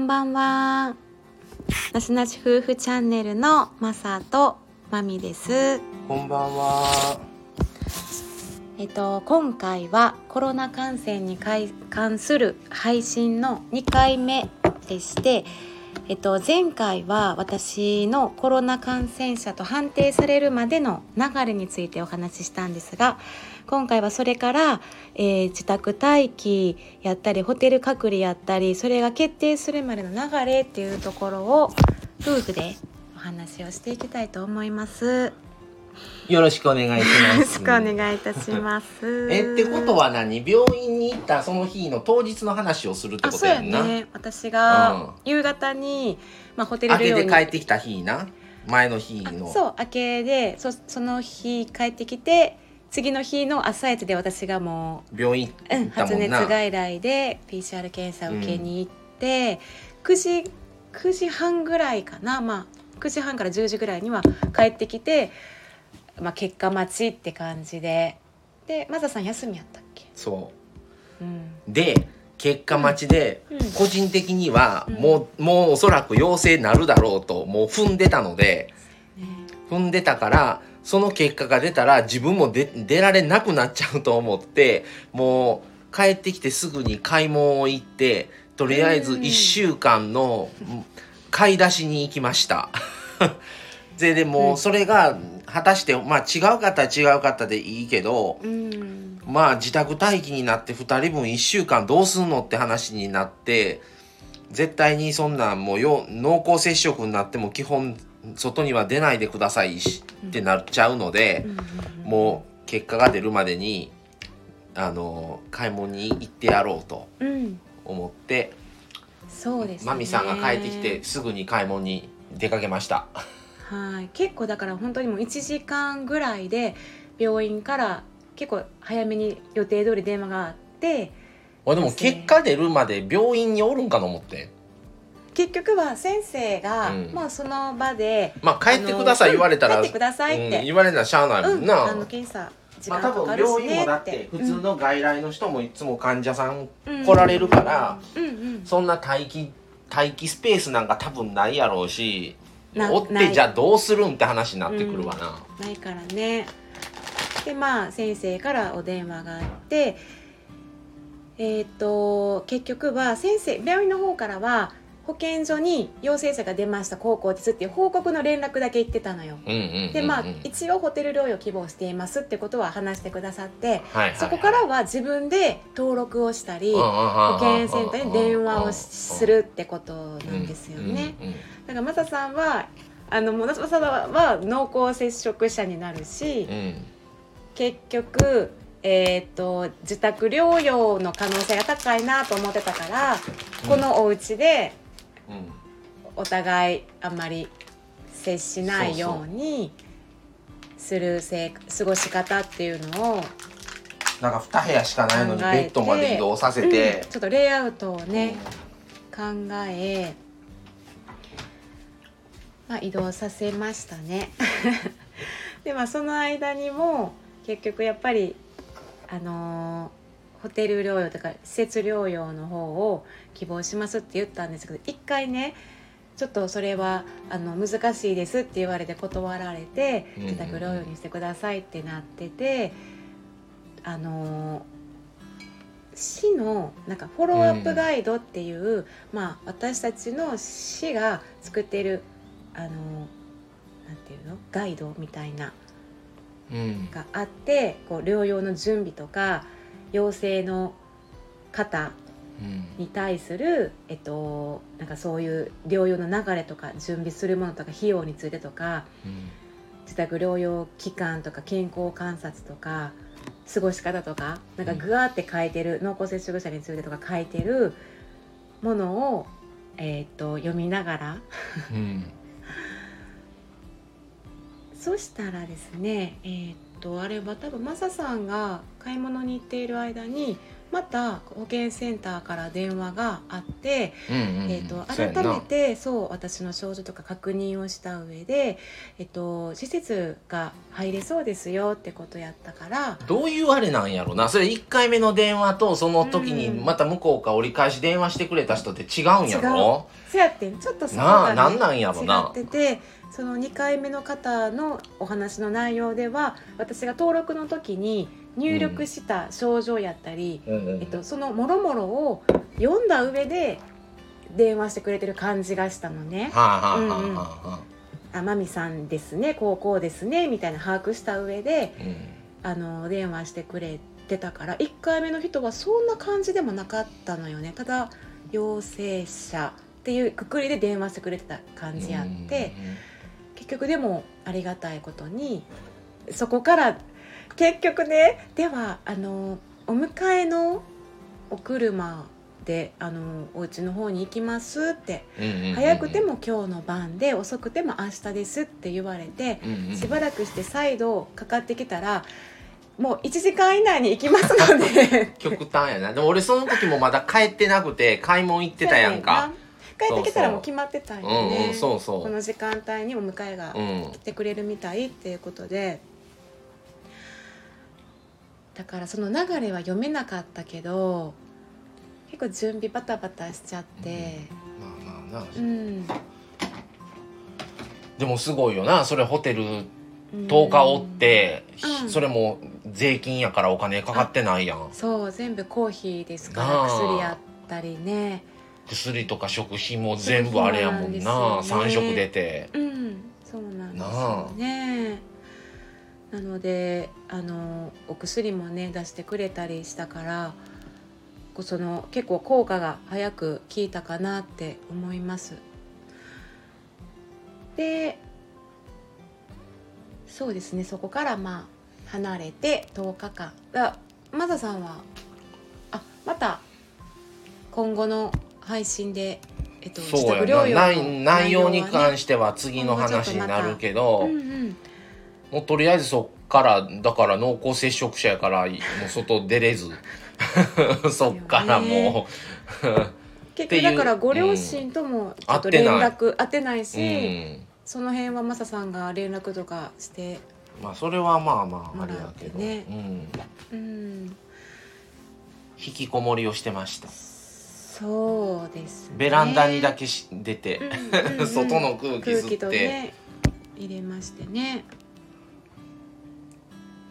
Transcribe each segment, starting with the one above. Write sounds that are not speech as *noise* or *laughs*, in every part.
んばんは。なしなし夫婦チャンネルのマサとマミです。こんばんは。えっと今回はコロナ感染に関する配信の2回目でして、えっと前回は私のコロナ感染者と判定されるまでの流れについてお話ししたんですが、今回はそれから、えー自宅待機やったりホテル隔離やったりそれが決定するまでの流れっていうところを夫婦でお話をしていきたいと思います。よろしくお願いします。よろしくお願いいたします。*laughs* えってことは何？病院に行ったその日の当日の話をするってことやんな。ね私がうん夕方に、まあ、ホテル明けで帰ってきた日な？前の日あの。そう明けでそその日帰ってきて次の日の朝一で私がも病院う、うん。発熱外来で PCR 検査を受けに行って、9時9時半ぐらいかなまあ9時半から10時ぐらいには帰ってきて、まあ、結果待ちって感じで。でマザさん休みやったっけ、そう。ん。う。で結果待ちで、うん。個人的にはうん。もう、もうおそらく陽性になるだろうともう踏んでたのでね。踏んでたからその結果が出たら自分も出出られなくなっちゃうと思ってもう帰ってきてすぐに買い物を行ってとりあえずうん。1週間のうん買い出しに行きました。*laughs* ででうん。もそれが果たしてまあ違う方は違う方でいいけどうん。まあ自宅待機になって2人分1週間どうすんのって話になって絶対にそんなんもうよ濃厚接触になっても基本外には出ないでくださいしってなっちゃうので、もう結果が出るまでにあの買い物に行ってやろうとうん、うん、思って、そうですね。マミさんが帰ってきてすぐに買い物に出かけました。はい。結構だから本当にもう1時間ぐらいで病院から結構早めに予定通り電話があってあでも結果出るまで病院におるんかと思って。結局は先生が、うん。もうその場でまあ帰ってください言われたら、帰ってくださいって。うん言われたらしゃあないもうんん、な、あの検査時まあ多分間かかるし病院ねもだってって普通の外来の人もいつも患者さんうん来られるから、うん。うんそんな待機待機スペースなんか多分ないやろうし。なおってじゃあどうするんって話になってくるわな、ないからね。でまあ先生からお電話があってえっ、と結局は先生病院の方からは保健所に陽性者が出ました高校ですっていう報告の連絡だけ言ってたのよ。うんうんうんうんでまあ一応ホテル療養希望していますってことは話してくださってそこからは自分で登録をしたり保保健センターに電話をしするってことなんですよね。うんうんうんだからマサさんはあのもうマサさんは濃厚接触者になるしうん。結局、えー、と自宅療養の可能性が高いなと思ってたから、このお家でうんお互いあんまり接しないようにするせい過ごし方っていうのを、なんか2部屋しかないのにベッドまで移動させてうん、ちょっとレイアウトをね、考え、まあ、移動させましたね。*laughs* でまあその間にも結局やっぱりあのーホテル療養とか施設療養の方を希望しますって言ったんですけど一回ねちょっとそれはあの難しいですって言われて断られて自宅療養にしてくださいってなっててあのー市のなんかフォローアップガイドっていう、まあ私たちの市が作っているあのなんていうの？ガイドみたいなうん。があってこう療養の準備とか陽性の方うん。に対する、えっと、なんかそういう療養の流れとか準備するものとか費用についてとかうん。自宅療養期間とか健康観察とか過ごし方とかなんかぐわーって書いてる濃厚接触者についてとか書いてるものを、えっと読みながら。うん。*laughs* そしたらですねえーっとあれは多分マサさんが買い物に行っている間にまた保健センターから電話があって、うんうんうん。えー、と改めてそう私の症状とか確認をした上で、えっと施設が入れそうですよってことやったからどういうあれなんやろな。それ1回目の電話とその時にうん。また向こうから折り返し電話してくれた人って違うんやろ？そやってん。ちょっとそこが、ね、なんなんやろな。違っててその2回目の方のお話の内容では私が登録の時に入力した症状やったり、うん。うんえっと、そのもろもろを読んだ上で電話してくれてる感じがしたのね。はあはあまみさんですねこうこうですねみたいな把握した上でうん。あの電話してくれてたから1回目の人はそんな感じでもなかったのよね。ただ陽性者っていうくくりで電話してくれてた感じあって、結局でもありがたいことにそこから結局ねではあのお迎えのお車であのお家の方に行きますって早くても今日の晩で遅くても明日ですって言われてしばらくして再度かかってきたらもう1時間以内に行きますので。極端やな。でも俺その時もまだ帰ってなくて買い物行ってたやんか帰ってきたらもう決まってたんようんねこの時間帯にお迎えがうん。来てくれるみたいっていうことで。だからその流れは読めなかったけど結構準備バタバタしちゃって。まあまあな。うん、でもすごいよな。それホテルうん。10日おって、うん。それも税金やからお金かかってないやん。そう全部公費ですから薬やったりね薬とか食費も全部あれやもんな。そうなんですよね。3食出て。うんそうなんですね。なのであのお薬もね出してくれたりしたからその結構効果が早く効いたかなって思います。でそうですね。そこからまあ離れて10日間。だマザさんはあまた今後の配信で、えっと、そうやな。内内容に関ししては次の話になるけど、うんうん、もうとりあえずそっからだから濃厚接触者やからもう外出れず。*laughs* そっからもう。局だからご両親ともちょっと連絡会ってないううし、ん。その辺はマサさんが連絡とかしてまあそれはまあまああれやけど、もらってうん、うん引きこもりをしてましたそうです、ね、ベランダにだけし出て、うんうんうん *laughs* 外の空気吸って。ね入れましてね。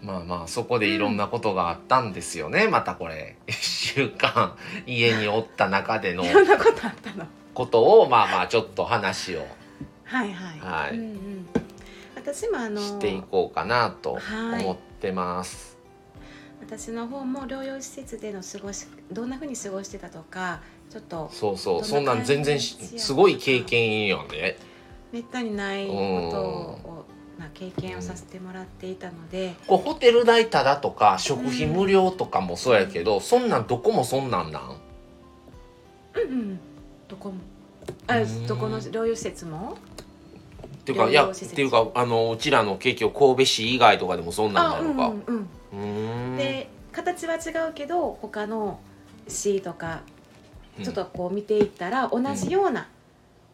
まあまあそこでいろんなことがあったんですよね、またこれ *laughs* 1週間家におった中での *laughs* いろんなことあったの？ことをまあまあちょっと話を。はいはい、はい。うんうん、私もあのしていこうかなとはい。思ってます。私の方も療養施設での過ごしどんな風に過ごしてたとかちょっとそうそうそんなん全然すごい経験よね。めったにないことをな経験をさせてもらっていたので、こうホテル代ただとか食費無料とかもそうやけど、そんなんどこもそんなんなん？うんうん。どこも。あうん。どこの療養施設も？っていうかいやっていうかあのうちらの結局神戸市以外とかでもそんなんなのか。うんうんうーん。で形は違うけど他の市とかうんちょっとこう見ていったら同じような、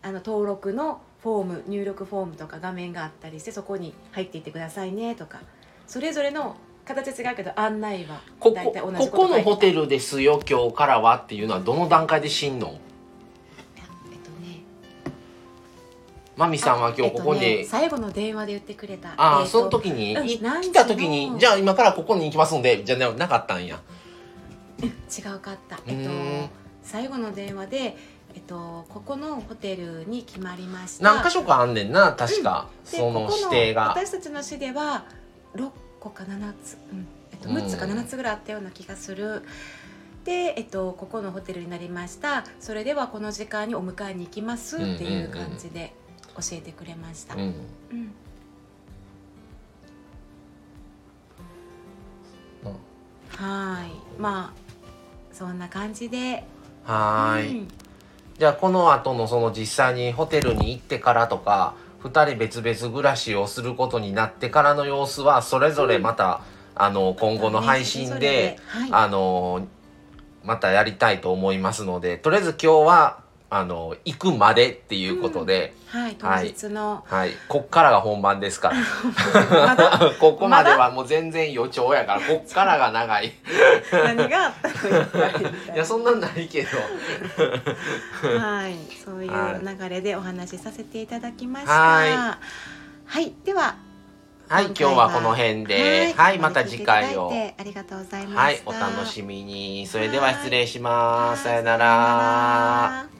あの登録のフォーム入力フォームとか画面があったりしてそこに入っていってくださいねとかそれぞれの形は違うけど案内はここ大体同じここのホテルルですよ今日からはっていうのはどの段階で知んの？えっとね。マミさんは今日ここに、えっとね最後の電話で言ってくれた。ああ、えっとその時に、うん来た時のにじゃあ今からここに行きますんでじゃななかったんや。違うかった。えっと最後の電話でえっとここのホテルに決まりました。何箇所かあんねんな確か、でその指定が。私たちの市では6個か7つ、うん。えっと、うん。6つか7つぐらいあったような気がする、で、えっと、ここのホテルになりました。それではこの時間にお迎えに行きますっていう感じで教えてくれました、うん。うん。はい。まあそんな感じではーい、うん。じゃあこの後のその実際にホテルに行ってからとか2人別々暮らしをすることになってからの様子はそれぞれまた、あの今後の配信で、はい、あのまたやりたいと思いますのでとりあえず今日はあの行くまでっていうことで、はい当はい。日の、はい。こっからが本番ですから。ここまではもう全然予兆やからこっからが長い。何があったの？いやそんなんないけど。はい。そういうは流れでお話しさせていただきました。ははい。でははい今日はこの辺で。はい、また次回を。ありがとうございました。はいお楽しみに。それでは失礼します。さよなら